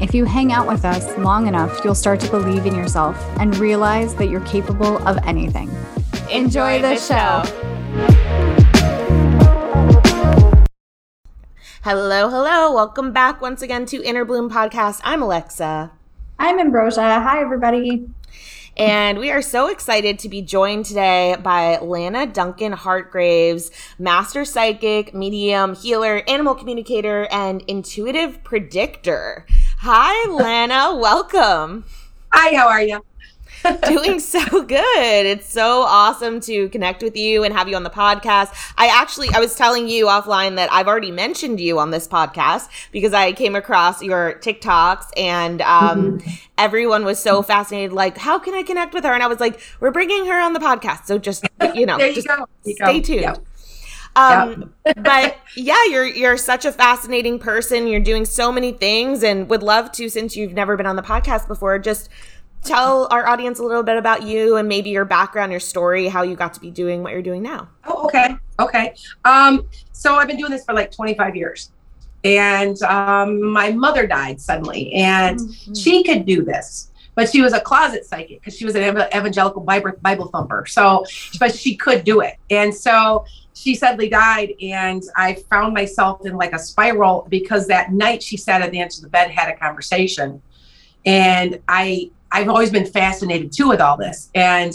if you hang out with us long enough, you'll start to believe in yourself and realize that you're capable of anything. Enjoy, the, show. Hello, hello. Welcome back once again to Inner Bloom Podcast. I'm Alexa. I'm Ambrosia. Hi, everybody. And we are so excited to be joined today by Lana Duncan Hartgraves, master psychic, medium, healer, animal communicator, and intuitive predictor. Hi, Lana. Welcome. Hi, how are you? Doing so good. It's so awesome to connect with you and have you on the podcast. I actually, I was telling you offline that I've already mentioned you on this podcast because I came across your TikToks and um, mm-hmm. everyone was so fascinated. Like, how can I connect with her? And I was like, we're bringing her on the podcast. So just, you know, you just go. stay tuned. Yep. Um, but yeah, you're you're such a fascinating person. You're doing so many things, and would love to, since you've never been on the podcast before, just tell our audience a little bit about you and maybe your background, your story, how you got to be doing what you're doing now. Oh, okay, okay. Um, so I've been doing this for like 25 years, and um, my mother died suddenly, and mm-hmm. she could do this but she was a closet psychic because she was an evangelical Bible, Bible thumper. So, but she could do it. And so she sadly died and i found myself in like a spiral because that night she sat at the edge of the bed had a conversation. And i i've always been fascinated too with all this. And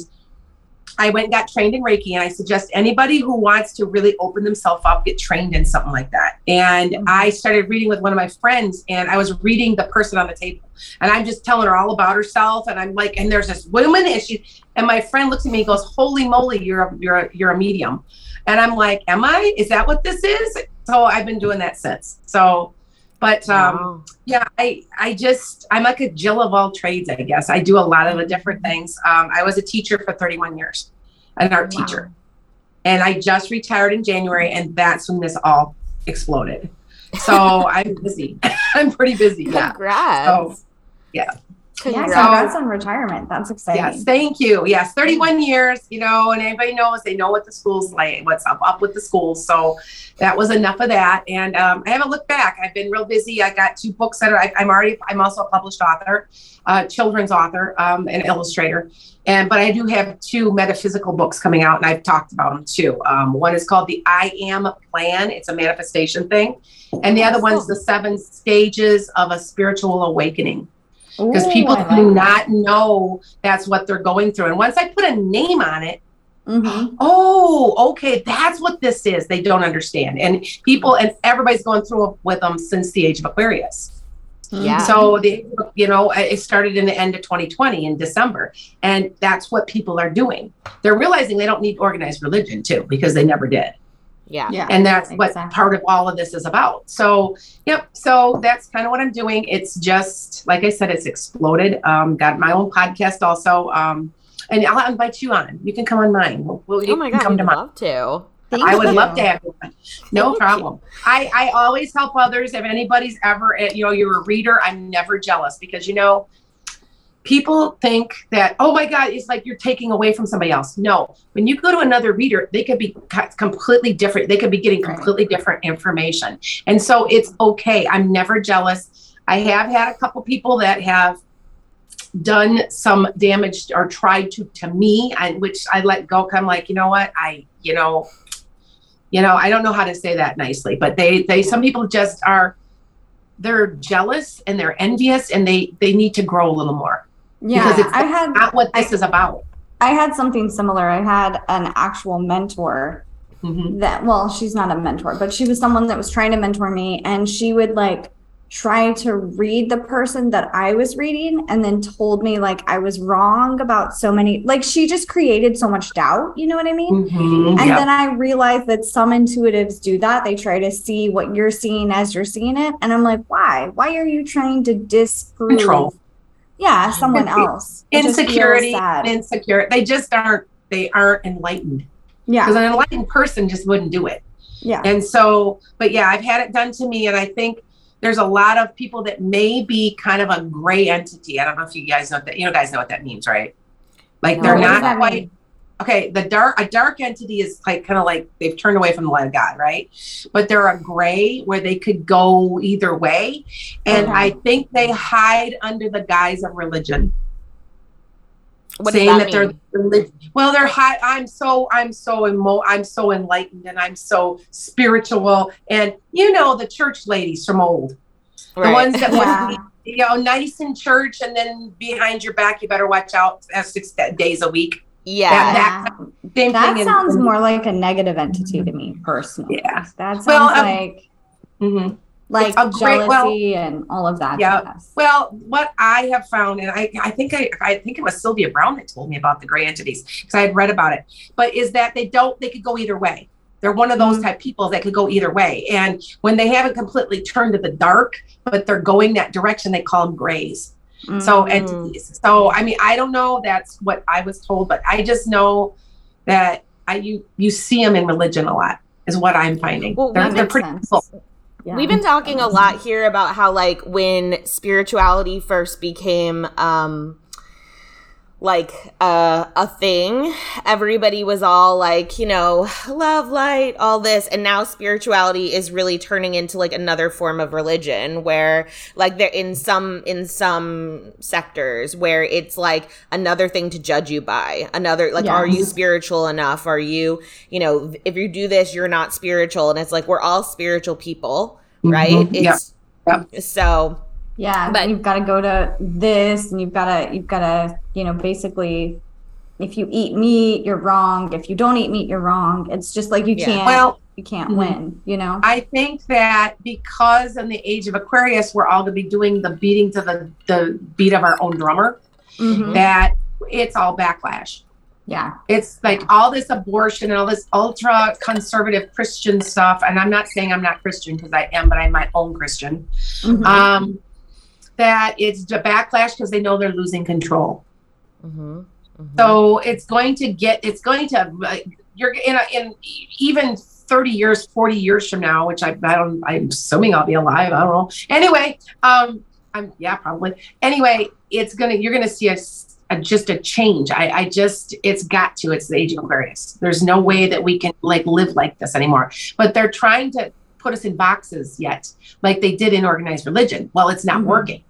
i went and got trained in reiki and i suggest anybody who wants to really open themselves up get trained in something like that and mm-hmm. i started reading with one of my friends and i was reading the person on the table and i'm just telling her all about herself and i'm like and there's this woman and she and my friend looks at me and goes holy moly you're a you're a, you're a medium and I'm like, am I? Is that what this is? So I've been doing that since. So, but um, wow. yeah, I I just I'm like a Jill of all trades, I guess. I do a lot of the different things. Um, I was a teacher for 31 years, an art wow. teacher, and I just retired in January, and that's when this all exploded. So I'm busy. I'm pretty busy. Yeah. Congrats. So, yeah. Congrats. Yeah, congrats on retirement. That's exciting. Yes, thank you. Yes, 31 years, you know, and everybody knows they know what the school's like, what's up up with the schools. So that was enough of that. And um, I haven't looked back. I've been real busy. I got two books that are, I, am already, I'm also a published author, uh, children's author, um, and illustrator. And, but I do have two metaphysical books coming out and I've talked about them too. Um, one is called the I Am Plan. It's a manifestation thing. And the other one's the seven stages of a spiritual awakening because people do not know that's what they're going through. And once I put a name on it, mm-hmm. oh, okay, that's what this is. They don't understand, and people and everybody's going through with them since the age of Aquarius. Yeah. So the you know it started in the end of 2020 in December, and that's what people are doing. They're realizing they don't need organized religion too because they never did. Yeah. yeah. And that's exactly. what part of all of this is about. So, yep. So that's kind of what I'm doing. It's just, like I said, it's exploded. Um, got my own podcast also. Um, and I'll invite you on. You can come on mine. We'll, we'll, oh my God. Come to love to. Thank I would you. love to have you on. No Thank problem. I, I always help others. If anybody's ever, you know, you're a reader, I'm never jealous because, you know, people think that oh my god it's like you're taking away from somebody else. No when you go to another reader they could be completely different. They could be getting completely different information. And so it's okay. I'm never jealous. I have had a couple people that have done some damage or tried to to me and which i let go. I'm like you know what? I you know you know i don't know how to say that nicely but they they some people just are they're jealous and they're envious and they they need to grow a little more yeah, because it's I had not what this I, is about. I had something similar. I had an actual mentor Mhm. that well she's not a mentor but she was someone that was trying to mentor me and she would like try to read the person that i was reading and then told me like i was wrong about so many like she just created so much doubt you know what i mean Mhm. and then i realized that some intuitives do that they try to see what you're seeing as you're seeing it and i'm like why why are you trying to disprove Control. Yeah someone else It insecurity, insecure. They just aren't. They aren't enlightened Yeah. because an enlightened person just wouldn't do it. yeah And so, but yeah, I've had it done to me, and I think there's a lot of people that may be kind of a gray entity. I don't know if you guys know that. You know, guys know what that means, right? Like No, they're not quite. mean? Okay, the dark a dark entity is like kind of like they've turned away from the light of God, right? But they're a gray where they could go either way, and. I think they hide under the guise of religion What saying that, that, they're well they're high i'm so i'm so emo- i'm so enlightened and i'm so spiritual and you know the church ladies from old the ones that Yeah. want to be you know nice in church and then behind your back you better watch out uh, six days a week yeah. that- That in- sounds more like a negative entity to me personally. Yeah. That sounds Well, um, like Mhm. like a great- well- jealousy and all of that. Yeah. Well, what I have found, and I, I think I, I think it was Sylvia Browne that told me about the gray entities because I had read about it. But is that they don't, they could go either way. They're one of those Mhm. type people that could go either way. And when they haven't completely turned to the dark, but they're going that direction, they call them grays. So Mm. entities. So I mean, I don't know. That's what I was told, but I just know that I you you see them in religion a lot. Is what I'm finding. Well, they're, they're pretty sense. simple. Yeah. We've been talking a lot here about how like when spirituality first became um like uh, a thing. Everybody was all like you know love light all this. And now spirituality is really turning into like another form of religion where like they're in some in some sectors where it's like another thing to judge you by. Another like are you spiritual enough? Are you you know if you do this you're not spiritual. And it's like we're all spiritual people right? Mhm. Yeah. it's so yeah, but- you've got to go to this, and you've got to you've got to you know basically, if you eat meat, you're wrong. If you don't eat meat, you're wrong. It's just like you Yeah. can't Well, you can't Mhm. win. You know. I think that because in the age of Aquarius, we're all going to be doing the beating to the, the beat of our own drummer, Mhm. that it's all backlash. Yeah. It's like all this abortion and all this ultra conservative Christian stuff. And I'm not saying I'm not Christian because I am, but I'm my own Christian. Mhm. Um, that it's the backlash because they know they're losing control. mhm, mhm. So it's going to get, it's going to, uh, you're in, a, in even 30 years, 40 years from now, which I, I don't, I'm assuming I'll be alive. I don't know. Anyway, um, I'm, yeah, probably. Anyway, it's going to, you're going to see a, a- just a change. I, I just, it's got to, it's the age of Aquarius. There's no way that we can like live like this anymore, but they're trying to put us in boxes yet, like they did in organized religion. Well, it's not Mhm. working.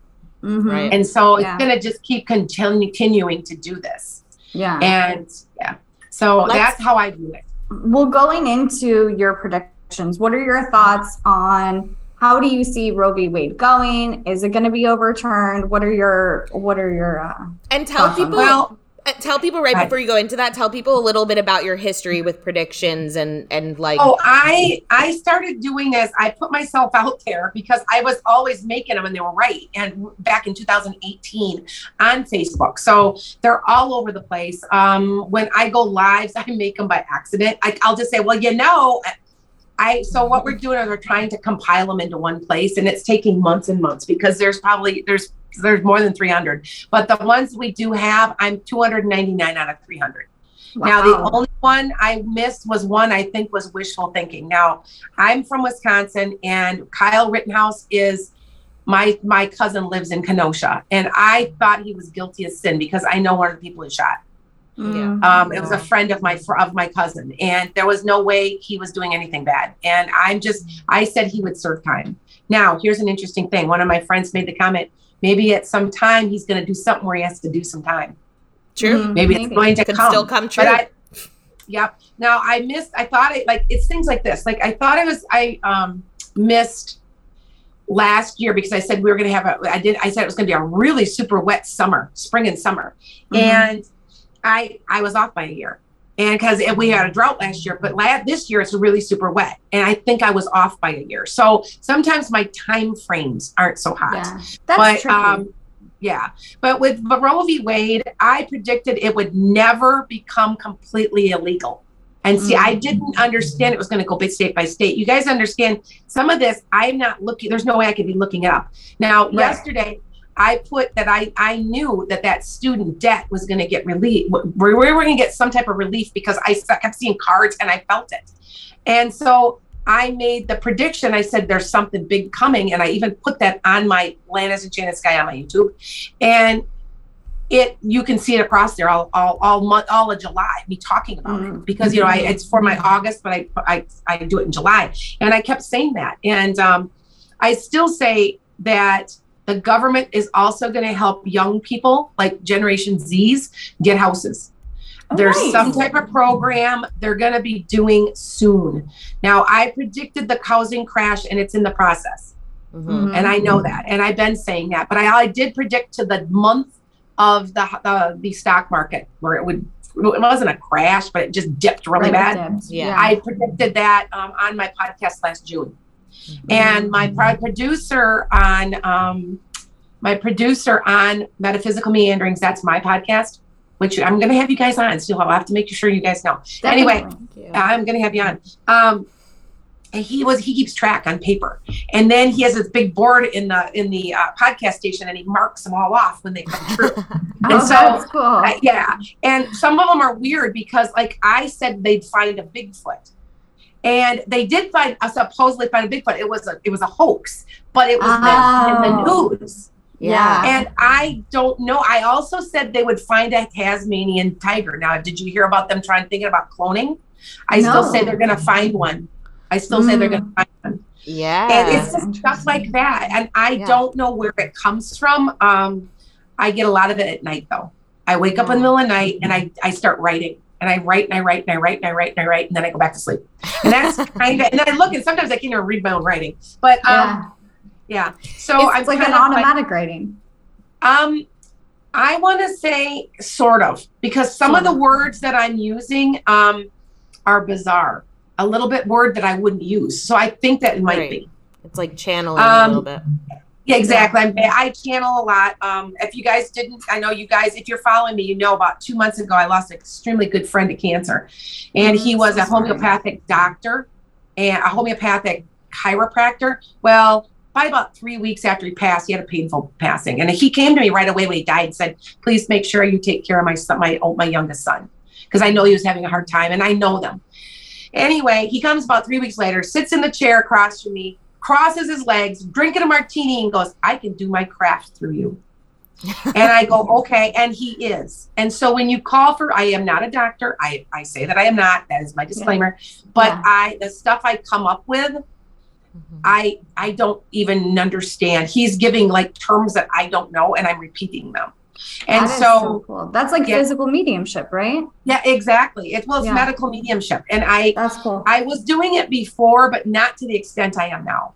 Mhm. Right. And so Yeah. it's going to just keep continu- continuing to do this. Yeah. And yeah, so Let's- that's how I view it. well, going into your predictions, what are your thoughts on how do you see Roe v. Wade going? Is it going to be overturned? What are your what are your uh, and tell people Well, tell people right Right. before you go into that tell people a little bit about your history with predictions and and like oh, I I started doing this. I put myself out there because I was always making them and they were right. And back in 2018 on Facebook, so they're all over the place. Um, when I go lives, I make them by accident. I, I'll just say, well, you know. I so what we're doing is we're trying to compile them into one place, and it's taking months and months because there's probably there's there's more than 300. But the ones we do have, I'm 299 out of 300. Now, the only one I missed was one I think was wishful thinking. Now, I'm from Wisconsin, and Kyle Rittenhouse is my my cousin lives in Kenosha, and I thought he was guilty of sin because I know one of the people he shot. Mhm. Um, it was a friend of my fr- of my cousin, and there was no way he was doing anything bad. And I'm just I said he would serve time. Now, here's an interesting thing. One of my friends made the comment: maybe at some time he's going to do something where he has to do some time. true Mhm. Maybe, it's going to could come. still come true But I, yep. Now I missed. I thought it like it's things like this. Like I thought it was. I um missed last year because I said we were going to have a. I did. I said it was going to be a really super wet summer, spring and summer, Mhm. and I I was off by a year. And because we had a drought last year, but last, this year it's really super wet, and I think I was off by a year. So sometimes my time frames aren't so hot. Yeah, that's but um, yeah, but with Roe v. Wade, I predicted it would never become completely illegal. And see, I didn't understand it was going to go by state by state. You guys understand some of this? I'm not looking. There's no way I could be looking it up. Now, Right. yesterday, I put that I I knew that that student debt was going to get relief. We were going to get some type of relief because I kept seeing cards and I felt it. And so I made the prediction. I said there's something big coming, and I even put that on my Lannis and Janet Sky on my YouTube, and it you can see it across there all all all month all of July. Me talking about it because you know I it's for my August, but I I I do it in July, and I kept saying that, and um, I still say that the government is also going to help young people like Generation Z's get houses. Oh, There's nice. some type of program they're going to be doing soon. Now, I predicted the housing crash and it's in the process. Mhm. Mhm. And I know that. And I've been saying that. But I, I did predict to the month of the, the, the stock market where it would, it wasn't a crash, but it just dipped really Right, bad. dipped. Yeah. I predicted that um, on my podcast last June. And my pro- producer on um, my producer on metaphysical meanderings, that's my podcast, which I'm going to have you guys on. So I'll have to make sure you guys know. Anyway, Definitely. You. I'm going to have you on. Um, and he was he keeps track on paper, and then he has this big board in the in the uh, podcast station, and he marks them all off when they come true. Oh, and so- that's cool. Yeah, and some of them are weird because, like I said, they'd find a Bigfoot, and they did find uh, supposedly find a Bigfoot. It was a it was a hoax, but it was mentioned in Oh. the news. Yeah. And I don't know. I also said they would find a Tasmanian tiger. Now, did you hear about them trying thinking about cloning? I still say they're going to find one. I still say they're Mm. going to find one. Yeah. And it's just stuff like that. And I Yeah. don't know where it comes from. Um, I get a lot of it at night, though. I wake up in the middle of the night and I, I start writing. And I write and I write and I write and I write and I write and then I go back to sleep. And that's kind of, and then I look and sometimes I can't even read my own writing. But um, yeah. yeah. So I'm it's like an of like- automatic writing. um, I want to say sort of because some of the words that I'm using um, are bizarre, a little bit word that I wouldn't use. So I think that it might Right. be. It's like channeling Um, a little bit. Yeah, exactly. I'm, I channel a lot. Um, if you guys didn't, I know you guys. If you're following me, you know about two months ago I lost an extremely good friend to cancer, and he was a homeopathic doctor and a homeopathic chiropractor. Well, by about three weeks after he passed, he had a painful passing, and he came to me right away when he died and said, "Please make sure you take care of my son, my my youngest son, because I know he was having a hard time, and I know them." Anyway, he comes about three weeks later, sits in the chair across from me, crosses his legs, drinking a martini, and goes, I can do my craft through you. and I go, okay. And he is. And so when you call for, I am not a doctor. I, I say that I am not. That is my disclaimer. But Yeah. I, the stuff I come up with, Mhm. I, I don't even understand. He's giving like terms that I don't know, and I'm repeating them. And That is so, cool. That's like Yeah. physical mediumship, right? yeah, exactly. It, well, it's Yeah. medical mediumship. And I, That's cool. I was doing it before, but not to the extent I am now.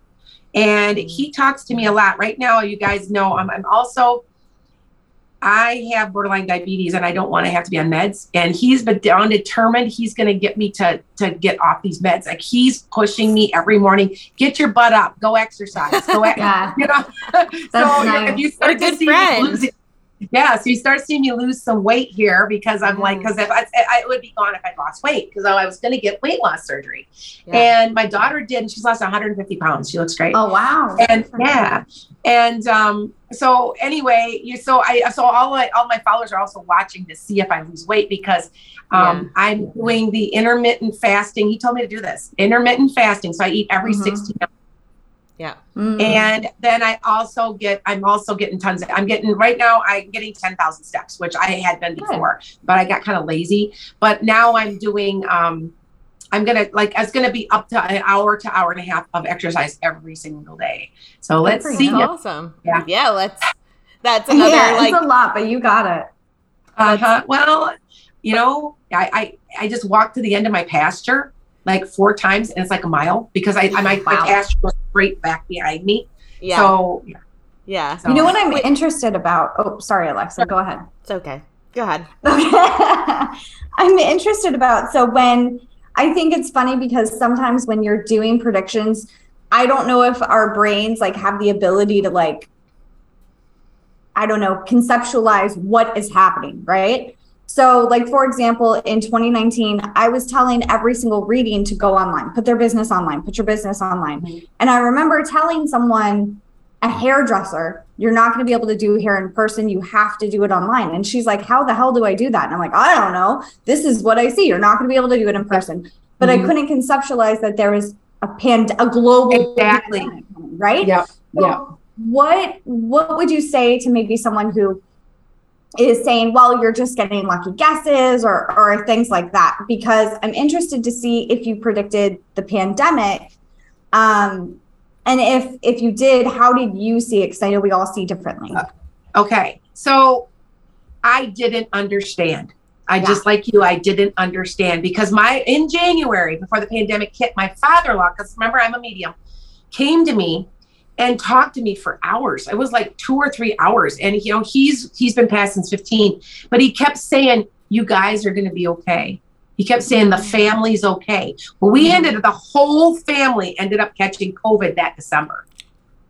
And he mm-hmm. talks to me a lot. Right now, you guys know I'm, I'm also, I have borderline diabetes and I don't want to have to be on meds. And he's been down determined he's going to get me to, to get off these meds. Like he's pushing me every morning, get your butt up, go exercise, go, ex-" Yeah. you know? so nice. if you What a start to good see me friend. losing, yeah, so you start seeing me lose some weight here because I'm like, Mhm. because if I, I would be gone if I lost weight because I was going to get weight loss surgery, Yeah. and my daughter did, and she's lost 150 pounds. She looks great, Oh wow. and yeah, and um, so anyway, you so I so all my all my followers are also watching to see if I lose weight because um, I'm doing the intermittent fasting. He told me to do this intermittent fasting, so I eat every Mhm. 16 hours. Yeah. Mm. And then I also get, I'm also getting tons of, I'm getting, right now, I'm getting 10,000 steps, which I had done Good. before, but I got kind of lazy. But now I'm doing, um, I'm going to, like, it's going to be up to an hour to hour and a half of exercise every single day. So let's see. That's awesome. Yeah. Yeah. Let's, that's another yeah, like, it's a lot, but you got it. Uh-huh. Well, you know, I, I, I just walked to the end of my pasture like four times and it's like a mile because I, I my, my Wow. pasture goes straight back behind me. yeah. So, yeah. so You know what I'm Wait. interested about? Oh, sorry, Alexa. Go ahead. It's okay. Go ahead. Okay. I'm interested about so when I think it's funny because sometimes when you're doing predictions, I don't know if our brains like have the ability to like I don't know, conceptualize what is happening, right? So, like for example, in 2019, I was telling every single reading to go online, put their business online, put your business online. Mm-hmm. And I remember telling someone, a hairdresser, you're not going to be able to do hair in person. You have to do it online. And she's like, How the hell do I do that? And I'm like, I don't know. This is what I see. You're not going to be able to do it in person. But mm-hmm. I couldn't conceptualize that there was a pand a global exactly pandemic, right? Yeah. So yeah. What what would you say to maybe someone who is saying, well, you're just getting lucky guesses or or things like that? Because I'm interested to see if you predicted the pandemic. Um, and if if you did, how did you see it? Because I know we all see differently. Uh, okay, so I didn't understand. I yeah. just like you, I didn't understand because my in January before the pandemic hit, my father-in-law, because remember I'm a medium, came to me and talked to me for hours. It was like two or three hours, and you know he's he's been passed since 15, but he kept saying, "You guys are going to be okay. He kept saying the family's okay. Well, we ended the whole family ended up catching COVID that December.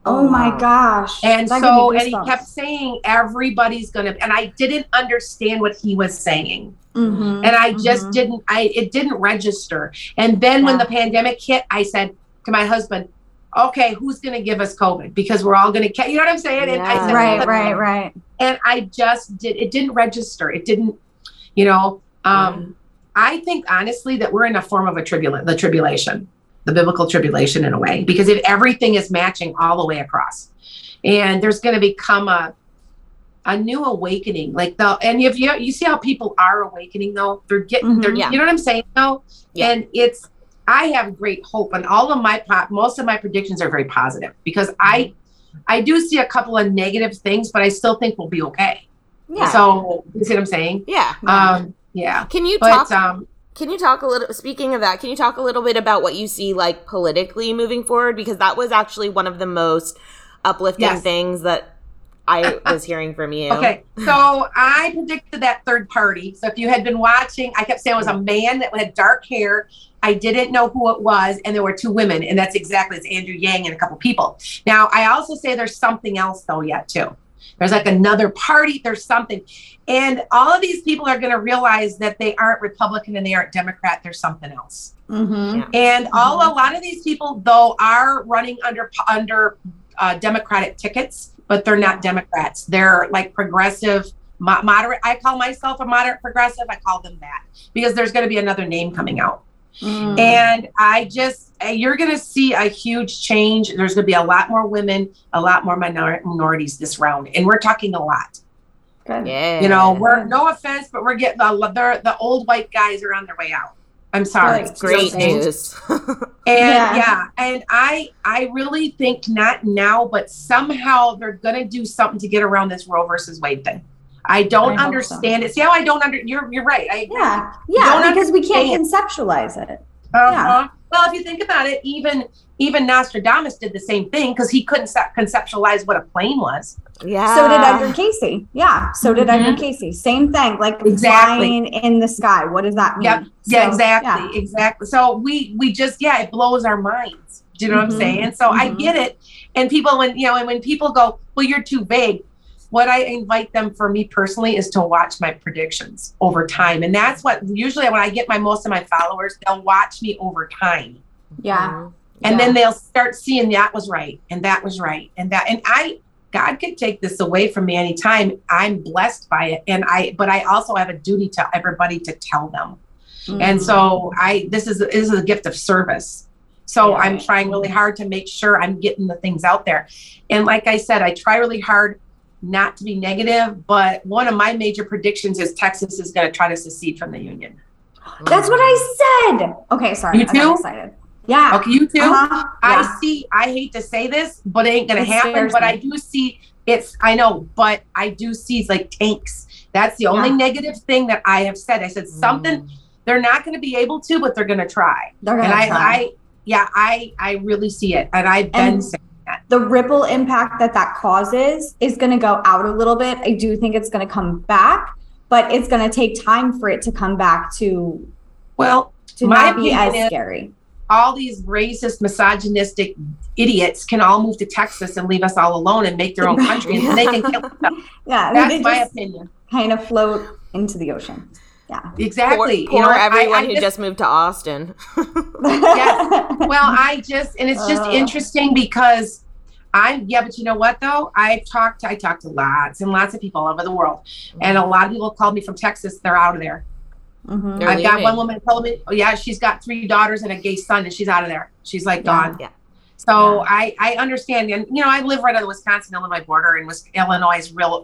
Oh my gosh. And that so and he kept saying everybody's gonna and I didn't understand what he was saying. Mm-hmm, and I just mm-hmm. didn't I it didn't register. And then yeah. when the pandemic hit, I said to my husband, okay, who's going to give us COVID? Because we're all going to, you know what I'm saying? Yeah. And I said, right, right, right. And I just did, it didn't register. It didn't, you know, um, I think honestly that we're in a form of a tribula- the tribulation, the biblical tribulation in a way, because if everything is matching all the way across, and there's going to become a a new awakening, like the and if you you see how people are awakening though, they're getting mm-hmm, they're yeah. you know what I'm saying though, yeah. and it's I have great hope, and all of my most of my predictions are very positive because I I do see a couple of negative things, but I still think we'll be okay. Yeah. So you see what I'm saying? Yeah. Um, yeah. Can you but, talk? Um, can you talk a little? Speaking of that, can you talk a little bit about what you see like politically moving forward? Because that was actually one of the most uplifting yes. things that I was hearing from you. Okay, so I predicted that third party. So if you had been watching, I kept saying it was a man that had dark hair. I didn't know who it was, and there were two women, and that's exactly it's Andrew Yang and a couple people. Now I also say there's something else though yet too. There's like another party. There's something. And all of these people are going to realize that they aren't Republican and they aren't Democrat. There's something else. Mm-hmm. Yeah. And mm-hmm. all a lot of these people, though, are running under under uh, Democratic tickets, but they're not Democrats. They're like progressive, moderate. I call myself a moderate progressive. I call them that because there's going to be another name coming out. Mm. And I just, uh, you're going to see a huge change. There's going to be a lot more women, a lot more minor- minorities this round. And we're talking a lot. Good. Yeah. You know, we're no offense, but we're getting the the old white guys are on their way out. I'm sorry. That's great news. and yeah. yeah, and I I really think not now, but somehow they're gonna do something to get around this Roe versus Wade thing. I don't I understand so. it. See how I don't under you're you're right. I yeah, yeah, because we can't conceptualize it. Uh-huh. Yeah. Well, if you think about it, even even Nostradamus did the same thing because he couldn't conceptualize what a plane was. Yeah. So did Edgar Cayce. Yeah. So did mm-hmm. Edgar Cayce. Same thing. Like exactly. flying in the sky. What does that mean? Yep. So, yeah. Exactly. Yeah. Exactly. So we we just yeah, it blows our minds. Do you know mm-hmm. what I'm mm-hmm. saying? So mm-hmm. I get it. And people when you know, and when people go, well, you're too vague. What I invite them for me personally is to watch my predictions over time. And that's what usually when I get my most of my followers, they'll watch me over time. Yeah. Mm-hmm. And yeah. then they'll start seeing that was right and that was right and that and I God could take this away from me anytime. I'm blessed by it. And I but I also have a duty to everybody to tell them. Mm-hmm. And so I this is this is a gift of service. So yeah. I'm trying really hard to make sure I'm getting the things out there. And like I said, I try really hard not to be negative, but one of my major predictions is Texas is going to try to secede from the union. That's what I said. Okay, sorry. You too? excited. Yeah. Okay, you too. Uh-huh. I yeah. see. I hate to say this, but it ain't gonna happen. But me. I do see it's. I know, but I do see like tanks. That's the only yeah. negative thing that I have said. I said something. Mm. They're not going to be able to, but they're going to try. They're going to try. I, yeah, I, I really see it, and I've been and saying. The ripple impact that that causes is going to go out a little bit. I do think it's going to come back but it's going to take time for it to come back to Well, to My not be as scary. all these racist, misogynistic idiots can all move to Texas and leave us all alone and make their own country and they can kill themselves. Yeah, That's my opinion. kind of float into the ocean. Yeah. Exactly. Poor, You know, everyone I who just- just moved to Austin. Yes. well, I just and it's just Uh. interesting because I'm yeah, but you know what though? I've talked I talked to lots and lots of people all over the world. And a lot of people called me from Texas, they're out of there. Mhm. I've got one woman told me, oh yeah, she's got three daughters and a gay son and she's out of there. She's like Yeah. gone. Yeah. So Yeah. I I understand and you know, I live right on the Wisconsin Illinois border and Wis- Illinois is real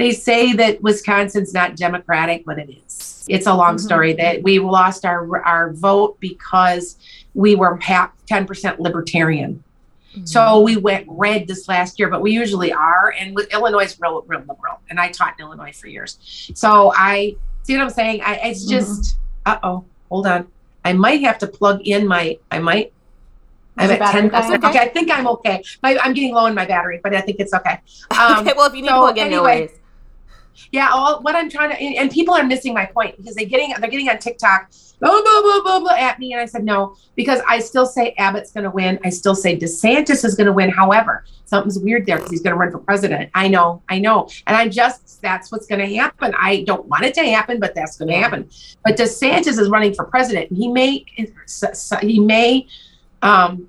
they say that Wisconsin's not democratic, but it is. It's a long Mhm. story that we lost our our vote because we were half 10% libertarian. Mm-hmm. So we went red this last year, but we usually are. And Illinois is real, real liberal. And I taught in Illinois for years. So I see what I'm saying. I it's just uh oh, hold on. I might have to plug in my I might I'm at 10 percent. Okay, I think I'm okay. My, I'm getting low in my battery, but I think it's okay. Um, okay, well, if you need to so plug in, no anyway, worries. Yeah, all what I'm trying to and, and people are missing my point because they're getting they're getting on TikTok blah blah blah blah blah at me and I said no because I still say Abbott's going to win. I still say DeSantis is going to win. However, something's weird there because he's going to run for president. I know, I know, and I just that's what's going to happen. I don't want it to happen, but that's going to happen. But DeSantis is running for president. He may he may um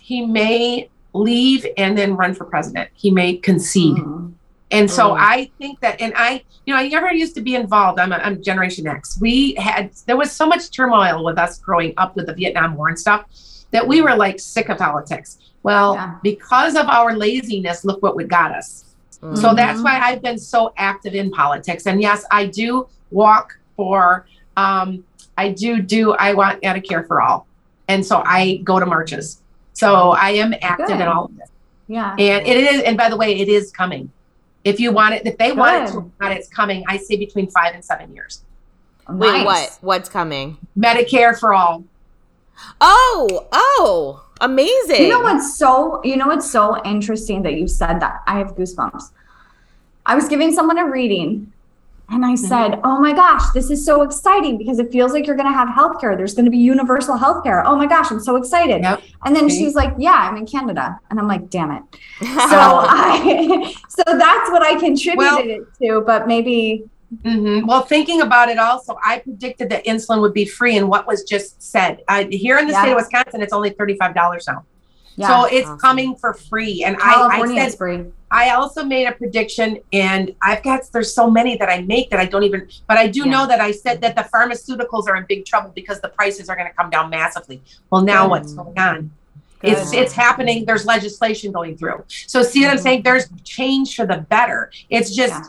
he may leave and then run for president. He may concede. Mhm. And so Mm. I think that, and I, you know, I never used to be involved. I'm, a, I'm Generation X. We had, there was so much turmoil with us growing up with the Vietnam War and stuff that we were like sick of politics. Well, Yeah. because of our laziness, look what we got us. So Mhm. that's why I've been so active in politics. And yes, I do walk for, um, I do do, I want Medicare for all. And so I go to marches. So I am active in all of this. Yeah. And it is, and by the way, it is coming. If you want it, if they want it to, Good. it's coming. I say between five and seven years. Wait, Nice. what? What's coming? Medicare for all. Oh, oh, amazing. You know what's so you know what's so interesting that you said that. I have goosebumps. I was giving someone a reading and I said, "Oh my gosh, this is so exciting because it feels like you're going to have healthcare. There's going to be universal healthcare. Oh my gosh, I'm so excited." Yep. And then See? she's like, "Yeah, I'm in Canada." And I'm like, "Damn it." So. I so that's what I contributed Well- it to, but maybe hmm Well, thinking about it also, I predicted that insulin would be free, and what was just said. Uh, here in the state of Wisconsin, it's only thirty-five dollars now, yeah. so it's Awesome. coming for free. And I, I California is said free. I also made a prediction, and I've got there's so many that I make that I don't even. But I do Yeah. know that I said that the pharmaceuticals are in big trouble because the prices are going to come down massively. Well, now Good. what's going on? It's Good. it's happening. There's legislation going through. So see what I'm Mhm. saying? There's change for the better. It's just Yeah.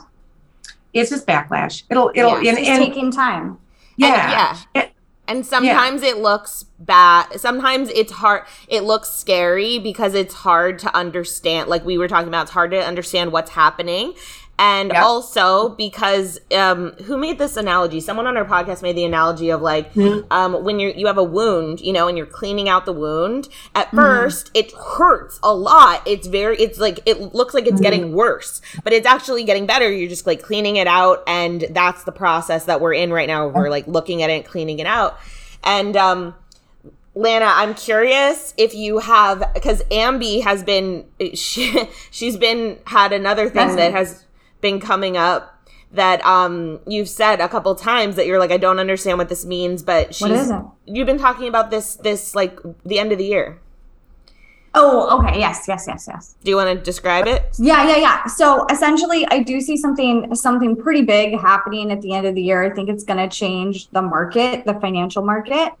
it's just backlash. It'll it'll Yeah. and, It's and taking time. yeah. yeah. It- And sometimes it looks bad. Sometimes it's hard. It looks scary because it's hard to understand. Like we were talking about, it's hard to understand what's happening. And Yep. also because um, who made this analogy? Someone on our podcast made the analogy of like Mhm. um, when you you have a wound, you know, and you're cleaning out the wound. At Mhm. first, it hurts a lot. It's very. It's like it looks like it's Mhm. getting worse, but it's actually getting better. You're just like cleaning it out, and that's the process that we're in right now. We're like looking at it, cleaning it out, and um. Lana, I'm curious if you have because Ambi has been she, she's been had another thing that has been coming up that um you've said a couple times that you're like I don't understand what this means, but she's What is it? you've been talking about this this like the end of the year. Oh, okay. Yes, yes, yes, yes. Do you want to describe it? Yeah, yeah, yeah. So essentially, I do see something something pretty big happening at the end of the year. I think it's going to change the market, the financial market.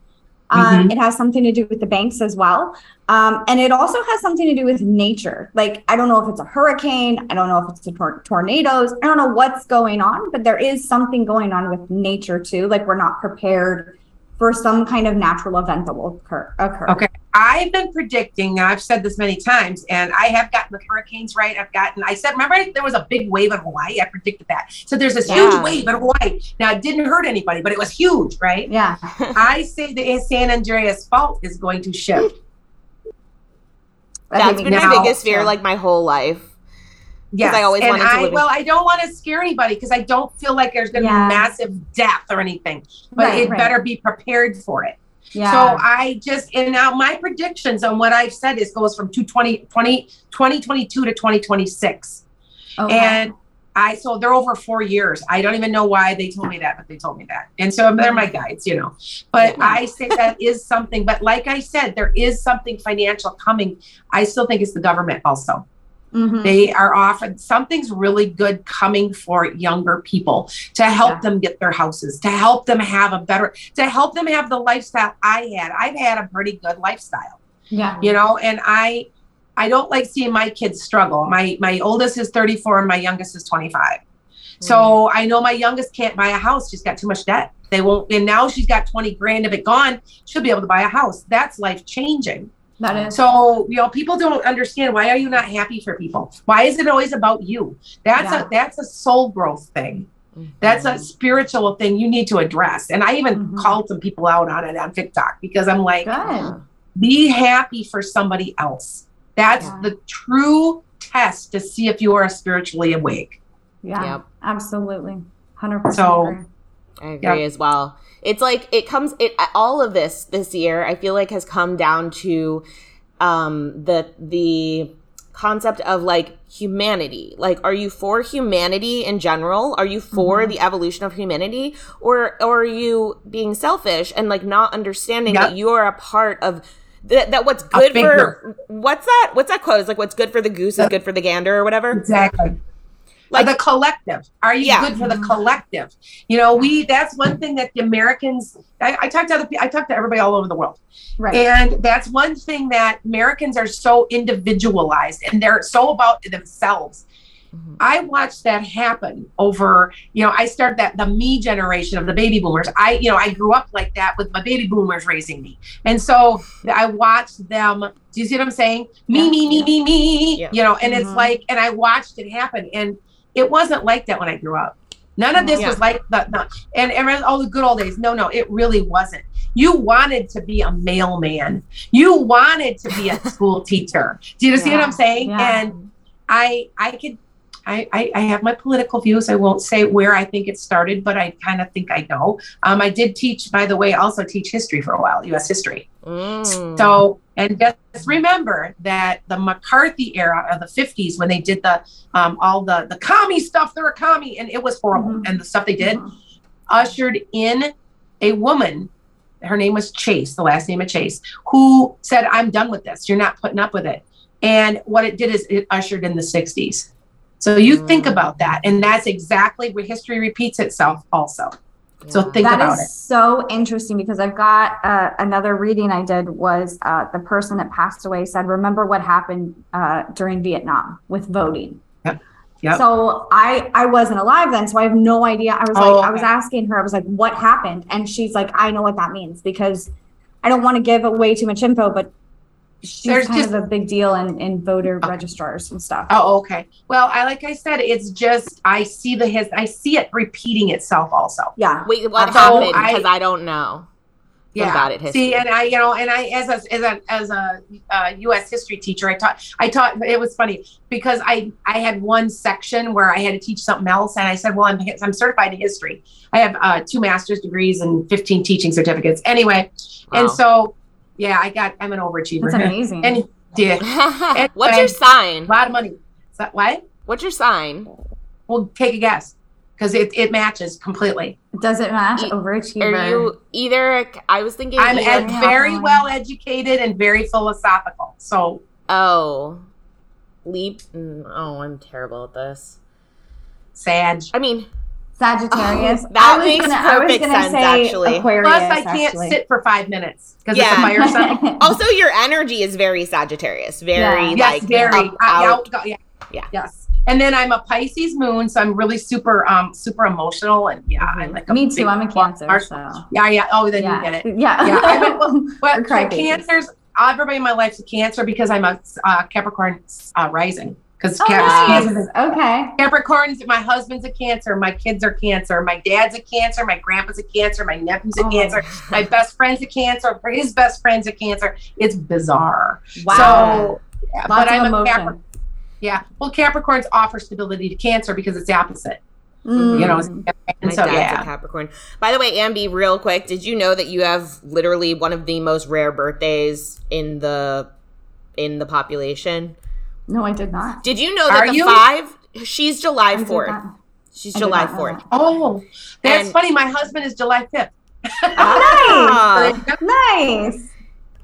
Um, It has something to do with the banks as well, um, and it also has something to do with nature. Like I don't know if it's a hurricane, I don't know if it's a tor- tornadoes, I don't know what's going on, but there is something going on with nature too. Like we're not prepared for some kind of natural event that will occur. occur. Okay. I've been predicting. Now I've said this many times, and I have gotten the hurricanes right. I've gotten. I said, remember there was a big wave in Hawaii. I predicted that. So there's this Yeah. huge wave in Hawaii. Now it didn't hurt anybody, but it was huge, right? Yeah. I say the San Andreas fault is going to shift. That That's made been me my biggest fear so- like my whole life. Yes. I always and wanted to I, in- well, I don't want to scare anybody because I don't feel like there's going to Yeah. be massive death or anything, but Right, it right. better be prepared for it. Yeah. So I just, and now my predictions on what I've said is goes from 220, 20, 2022 to 2026. Okay. And I, so they're over four years. I don't even know why they told me that, but they told me that. And so they're my guides, you know. But Yeah. I say that is something. But like I said, there is something financial coming. I still think it's the government also. Mhm. They are often something's really good coming for younger people to help Yeah. them get their houses, to help them have a better, to help them have the lifestyle I had. I've had a pretty good lifestyle. Yeah. you know and i i don't like seeing my kids struggle. My my oldest is 34 and my youngest is 25 so i know my youngest can't buy a house. She's got too much debt. They won't and now she's got 20 grand. Of it gone she'll be able to buy a house. That's life changing That is. so you know people don't understand why are you not happy for people why is it always about you that's Yeah. a that's a soul growth thing that's a spiritual thing you need to address and i even Mhm. called some people out on it on tiktok because i'm like Good. be happy for somebody else. That's Yeah. the true test to see if you are spiritually awake. Yeah. Yep. Absolutely. 100% So- I agree as well. It's like it comes it all of this this year I feel like has come down to um the the concept of like humanity. Like are you for humanity in general? Are you for Mhm. the evolution of humanity or or are you being selfish and like not understanding Yep. that you are a part of that, that what's good for what's that what's that quote? It's like what's good for the goose is good for the gander or whatever. Exactly. Like- the collective. Are you Yeah. good for the collective? You know, we that's one thing that the Americans I, I talk to other I talk to everybody all over the world. Right. And that's one thing that Americans are so individualized and they're so about themselves. Mhm. I watched that happen over, you know, I started that the me generation of the baby boomers. I, you know, I grew up like that with my baby boomers raising me. And so I watched them. Do you see what I'm saying? Me, Yeah. me, me, me, me, Yeah. you know, and it's Mhm. like, and I watched it happen. And it wasn't like that when I grew up. None of this Yeah. was like that. the and, and all the good old days. No, no, it really wasn't. You wanted to be a mailman. You wanted to be a school teacher. Do you see what I'm saying? Yeah. And I I could I, I, I have my political views. I won't say where I think it started, but I kind of think I know. Um, I did teach, by the way, also teach history for a while, U.S. history. Mm. So, and just remember that the McCarthy era of the 50s, when they did the um, all the the commie stuff, they're a commie, and it was horrible. Mhm. And the stuff they did Mhm. ushered in a woman. Her name was Chase, the last name of Chase, who said, "I'm done with this. You're not putting up with it." And what it did is it ushered in the 60s. So you think about that, and that's exactly where history repeats itself. Also, so Yeah. think That about is it. so interesting because I've got uh, another reading I did was uh, the person that passed away said, "Remember what happened uh, during Vietnam with voting." Yep. Yep. So I I wasn't alive then, so I have no idea. I was Oh, like, I was asking her, I was like, "What happened?" And she's like, "I know what that means because I don't want to give away too much info, but she's There's kind just- of a big deal in in voter Okay. registrars and stuff." Oh, okay. Well, I like I said, it's just I see the his I see it repeating itself also. Yeah. Wait, what So happened? Because I, don't know. Yeah. About it, history. See, and I, you know, and I, as a, as a, as a uh, U.S. history teacher, I taught, I taught. It was funny because I, I had one section where I had to teach something else, and I said, well, I'm, I'm certified in history. I have uh, two master's degrees and 15 teaching certificates. Anyway, and so, yeah, I got, I'm an overachiever. That's amazing. and yeah, What's your sign? a lot of money. So, what? What's your sign? Well, take a guess because it, it matches completely. Does it match E- overachiever? Are you either? I was thinking. I'm ed- very well educated and very philosophical. So oh, leap. mm, Oh, I'm terrible at this. Sag. I mean, Sagittarius. Oh, that I was makes gonna, perfect sense, say actually. Aquarius, Plus, I can't actually. sit for five minutes because Yeah. it's a fire sign. also your energy is very Sagittarius. Very Yeah. yes, like very. up, I- out. out- yeah. Yeah. Yes. And then I'm a Pisces moon, so I'm really super, um, super emotional, and yeah, I like. A Me too. I'm a Cancer. Mars- So. Yeah, yeah. Oh, then yeah. you get it. Yeah. Yeah, I'm a- Well, We're so cancers. Everybody in my life's a Cancer because I'm a uh, Capricorn uh, rising. Because Oh, nice. Okay. Capricorns, my husband's a Cancer, my kids are Cancer, my dad's a Cancer, my grandpa's a Cancer, my nephew's a Oh. Cancer, my best friend's a Cancer, his best friend's a Cancer. It's bizarre. Wow. So, yeah, but I'm a. Capricorn. Yeah. Well, Capricorns offer stability to Cancer because it's the opposite. Mm. You know, My and so dad's a. Capricorn. By the way, Ambi, real quick, did you know that you have literally one of the most rare birthdays in the in the population? No, I did not. Did you know that Are the you? five? She's July fourth. She's I July fourth. Oh, that's And- funny. My husband is July fifth. Ah. Nice.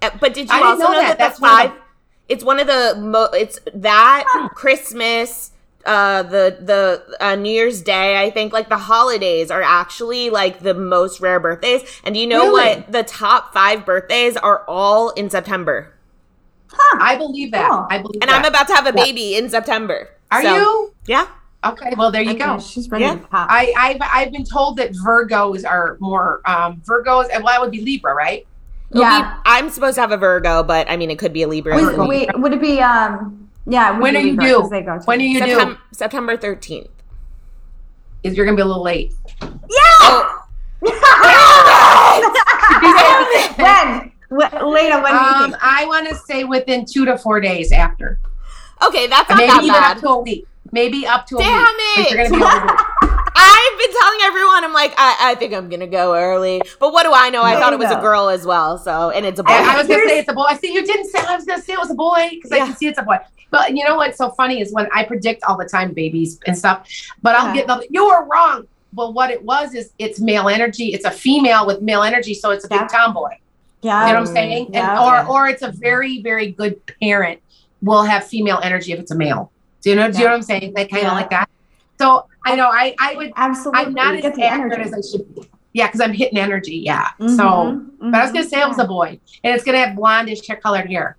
Uh, But did you I also know know, that. that, That's the one of five? It's one of the mo. It's that Christmas, uh, the the uh, New Year's Day. I think like the holidays are actually like the most rare birthdays. And do you know Really? what? The top five birthdays are all in September. I believe that. Cool. I believe that. And that. I'm about to have a Yeah. baby in September. Are So, you? Yeah. Okay. Well, there you Okay, go. She's ready Yeah. I, I've I've been told that Virgos are more um Virgos and well that would be Libra, right? It'll yeah. be- I'm supposed to have a Virgo, but I mean, it could be a Libra. Was, Virgo. wait, would it be um? Yeah. it When be are you Libra, due? 'cause They go too. When are you September, due? September 13th. Is you're gonna be a little late. Oh, when? Wh- Later, when do you Um, think? I want to say within two to four days after, okay, that's not maybe that even bad. up to a week. Maybe up to a Damn week. But it. you're gonna be able to. I've been telling everyone, I'm like, I, I think I'm gonna go early. But what do I know? I No, thought it was a no. girl as well. So, and it's a boy. I, I was gonna say it's a boy. I see you didn't say. I was gonna say it was a boy because I Yeah. can see it's a boy. But you know what's so funny is when I predict all the time babies and stuff. But I'll Yeah. get the you were wrong. Well, what it was is it's male energy. It's a female with male energy, so it's a Yeah. big tomboy. Yeah. You know what I'm saying? Yeah. and or Yeah. or it's a very very good parent will have female energy if it's a male. Do you know? Do you know what I'm saying? They kind of Yeah. like that. So I know I I would Absolutely. I'm not as get accurate as I should be. Yeah, because I'm hitting energy. Yeah. So, Mhm, but I was mhm. gonna say it was a boy, and it's gonna have blondish hair colored hair.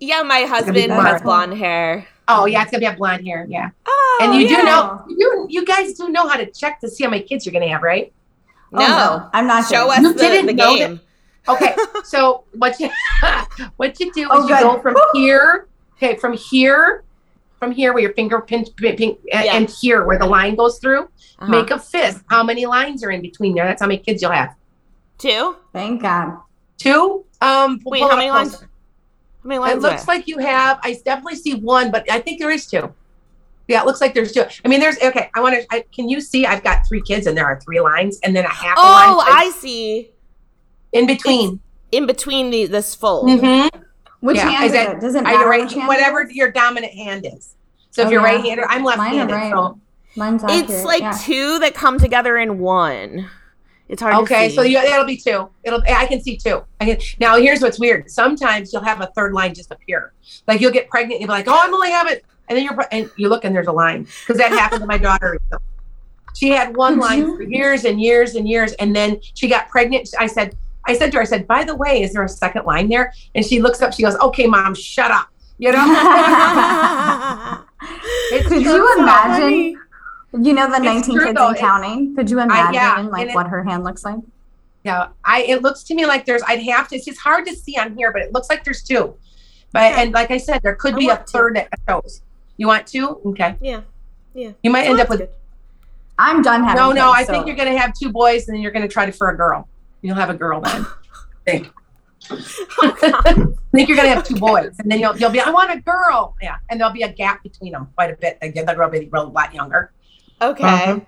yeah, my husband blonde. has blonde hair. Oh yeah, it's gonna be have blonde hair. Yeah. Oh, and you yeah. do know you you guys do know how to check to see how many kids you're gonna have, right? Oh, No. I'm not Show doing us it. You the, didn't the know game. Okay, so what you what you do is Oh, you go from here, okay, from here, from here where your finger pin, pin, pin and, Yeah. and here where the line goes through. Uh-huh. Make a fist. How many lines are in between there? That's how many kids you'll have. two. Thank God. Two. Um. Wait, how it many lines? closer. How many lines? It looks like you have. I definitely see one, but I think there is two. Yeah, it looks like there's two. I mean, there's okay. I want to. Can you see? I've got three kids, and there are three lines, and then a half a Oh, line I see. In between. In between the this fold. Mm-hmm. Which Yeah, hand is is, that- it? Does it matter you right? hand Whatever it is? your dominant hand is. So if Oh, you're yeah. right-handed, I'm left-handed. right. So Mine's It's like yeah. two that come together in one. It's hard okay, to see. so you, that'll be two. It'll. I can see two. I can. Now here's what's weird. Sometimes you'll have a third line just appear. Like you'll get pregnant. You'll be like, oh, I'm only having, and then you're and you look and there's a line because that happened to my daughter. She had one line for years and years and years, and then she got pregnant. I said, I said to her, I said, by the way, is there a second line there? And she looks up. She goes, okay, mom, shut up. You know. It's Could you so imagine? funny. You know the It's 19 true, kids though. and counting. Could you imagine yeah, like and it- what her hand looks like? Yeah, I it looks to me like there's I'd have to it's just hard to see on here, but it looks like there's two. But Okay. and like I said, there could I be a two. third that shows. You want two? Okay. yeah. Yeah. You might Well, end up with good. I'm done having no, no. kids, I so- think you're gonna have two boys, and then you're gonna try to for a girl. You'll have a girl then. Think. I think you're gonna have two boys, and then you'll you'll be I want a girl. Yeah, and there'll be a gap between them quite a bit. Again, the girl will be a lot younger. Okay. Uh-huh.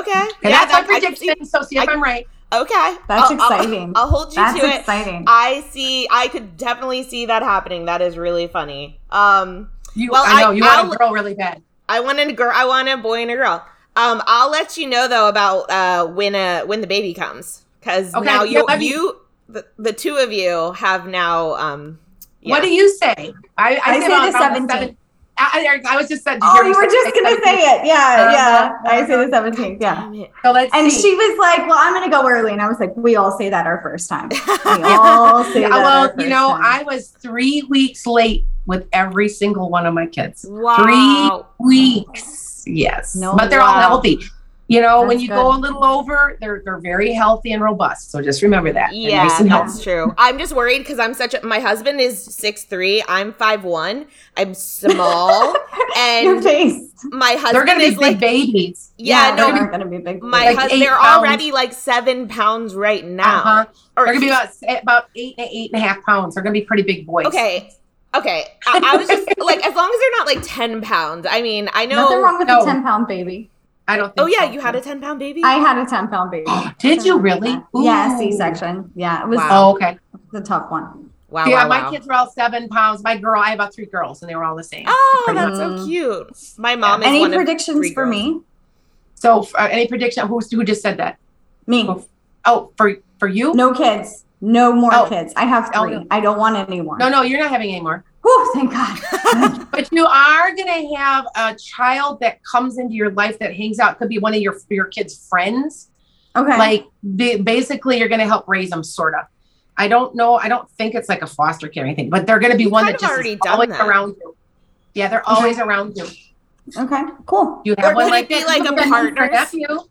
Okay. And Yeah, that's my that- I can see- prediction. So see if I- I'm right. Okay. That's I'll- I'll- exciting. I'll, hold you That's to it. That's exciting. I see. I could definitely see that happening. That is really funny. Um, You, Well, I know I- you want I'll- a girl really bad. I want a girl. I want a boy and a girl. Um, I'll let you know though about uh when uh when the baby comes because Okay, now you let me- you the, the two of you have now um. Yeah. What do you say? I, I say the about 17th. seven- I, I, I was just said. Oh, you were just gonna say it. Yeah, yeah. Uh-huh. I say the 17th. Yeah. So let's And see. she was like, "Well, I'm gonna go early," and I was like, "We all say that our first time. We all say Yeah, that." well, our you know, time. I was three weeks late with every single one of my kids. Wow. Weeks, yes, No, but they're all healthy. You know, when you good. go a little over, they're they're very healthy and robust. So just remember that. Yeah, nice and that's true. I'm just worried because I'm such a. My husband is six three. I'm five one. I'm small, your and face. my They're husband gonna be is big like. babies. Yeah, they no, are gonna be big. my like hus- eight they're pounds. already like seven pounds right now. Uh-huh. Or They're gonna be about about eight and eight and a half pounds. They're gonna be pretty big boys. okay, Okay, I, I was just like, as long as they're not like ten pounds. I mean, I know. Nothing wrong with No. a 10 pound baby. I don't. Think Oh yeah, so. you had a ten pound baby. I had a 10 pound baby. Did you really? Yeah, C section. Yeah, it was Wow. Oh, okay. the tough one. wow, yeah, wow, my wow. kids were all seven pounds. My girl, I have about three girls, and they were all the same. Oh, Pretty that's much. so cute. My mom is Any one of predictions three for girls. me? So, uh, any prediction? Who who just said that? Me. Oh, for for you? No kids. No more Oh. kids. I have Oh, three. no. I don't want any more. no, no, you're not having any more. Whew, thank God. But you are going to have a child that comes into your life that hangs out. Could be one of your your kids' friends. okay. Like ba- basically, you're going to help raise them, sort of. I don't know. I don't think it's like a foster care or anything, but they're going to be You've one that of just already is always that. around you. Yeah, they're always around you. okay. Cool. You have Or one could like it be that. like Could a be niece or partner's? nephew. It Could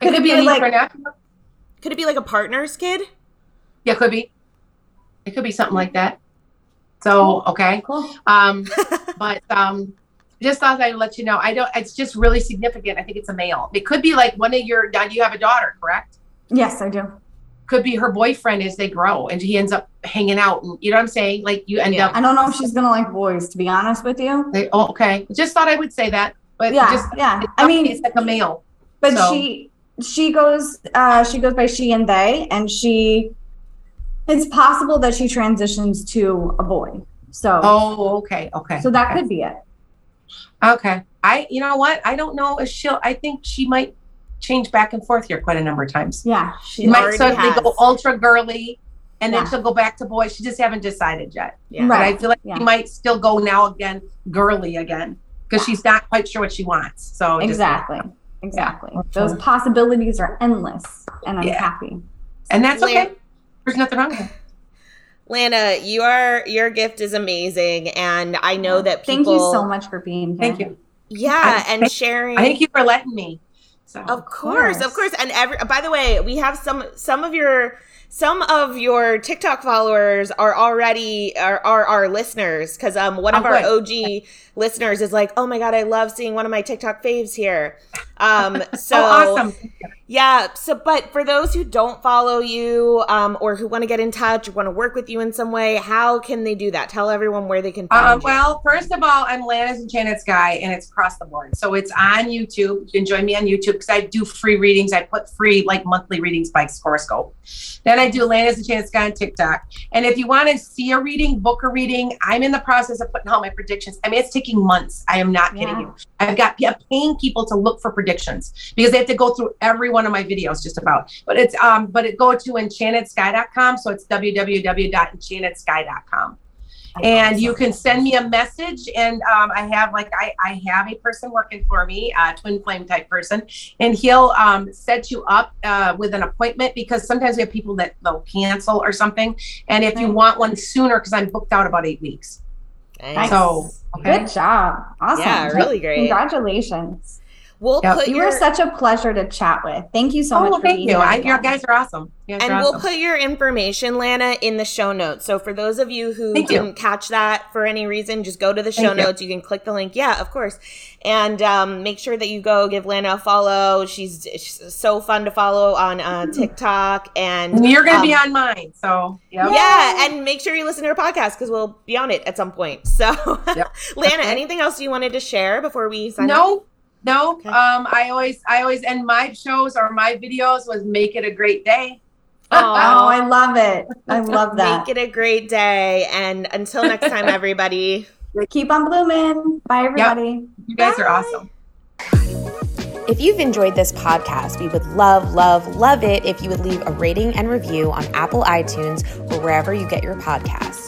could, it be a be like- or nephew. Could it be like a partner's kid? Yeah, could be. It could be something mm. like that. So okay. Cool. Um, but um, just thought I'd let you know. I don't. It's just really significant. I think it's a male. It could be like one of your. now You have a daughter, correct? Yes, I do. Could be her boyfriend as they grow, and he ends up hanging out. And you know what I'm saying? Like you end Yeah. up. I don't know if she's gonna like boys, to be honest with you. They, oh, okay. Just thought I would say that. But Yeah, just yeah. I mean, it's like a male. but so- she she goes uh she goes by she and they and she it's possible that she transitions to a boy. So Oh, okay, okay. so that okay. could be it. Okay. I. You know what? I don't know if she'll. I think she might change back and forth here quite a number of times. Yeah. She She might already suddenly has. go ultra girly and then Yeah. she'll go back to boy. She just haven't decided yet. Yeah. But Right. I feel like yeah. she might still go now again girly again because she's not quite sure what she wants. So just- Exactly. Exactly. Yeah. Those possibilities are endless and I'm Yeah. happy. and that's Lan- okay. There's nothing wrong with it. Lana, your your gift is amazing, and I know that people. Thank you so much for being here. Thank you. Yeah, I- and thank- sharing. Thank you for letting me. So Of course, of course. course. And every by the way, we have some some of your some of your TikTok followers are already are are our listeners because um one of Oh, our. OG listeners is like, oh my god, I love seeing one of my TikTok faves here. Um, so oh, awesome. yeah. So, but for those who don't follow you, um, or who want to get in touch, want to work with you in some way, how can they do that? Tell everyone where they can find Uh, you. well, first of all, I'm Lana's Enchanted Sky, and it's across the board. So it's on YouTube. You can join me on YouTube because I do free readings. I put free, like monthly readings by Horoscope. Then I do Lana's Enchanted Sky on TikTok. And if you want to see a reading, book a reading, I'm in the process of putting all my predictions. I mean, it's taking months. I am not kidding you. I've got I'm paying people to look for predictions because they have to go through every one of my videos just about. But it's um, but it go to enchantedsky.com. So it's www.enchantedsky.com and you can send me a message and um, i have like I, I have a person working for me a twin flame type person and he'll um, set you up uh, with an appointment because sometimes we have people that they'll cancel or something and if you want one sooner because i'm booked out about eight weeks Nice. so okay Good job. Awesome. Yeah, really great. Congratulations. We'll Yep. put You your were such a pleasure to chat with. Thank you so oh much well, thank being you. I, again. your guys are awesome guys and are we'll awesome. put your information, Lana, in the show notes. So for those of you who Thank didn't catch that for any reason, just go to the show Thank notes. You can click the link. Yeah, of course. And um, make sure that you go give Lana a follow. She's, she's so fun to follow on uh, TikTok. And and you're gonna be um, on mine so yep. Yeah, and make sure you listen to her podcast because we'll be on it at some point. So, Yep. Lana, Okay. anything else you wanted to share before we sign off? no no Okay. um i always i always end my shows or my videos was make it a great day Oh, I love it. I love that. Make it a great day. And until next time, everybody. Keep on blooming. Bye, everybody. you guys are awesome If you've enjoyed this podcast, we would love, love, love it if you would leave a rating and review on Apple iTunes or wherever you get your podcasts.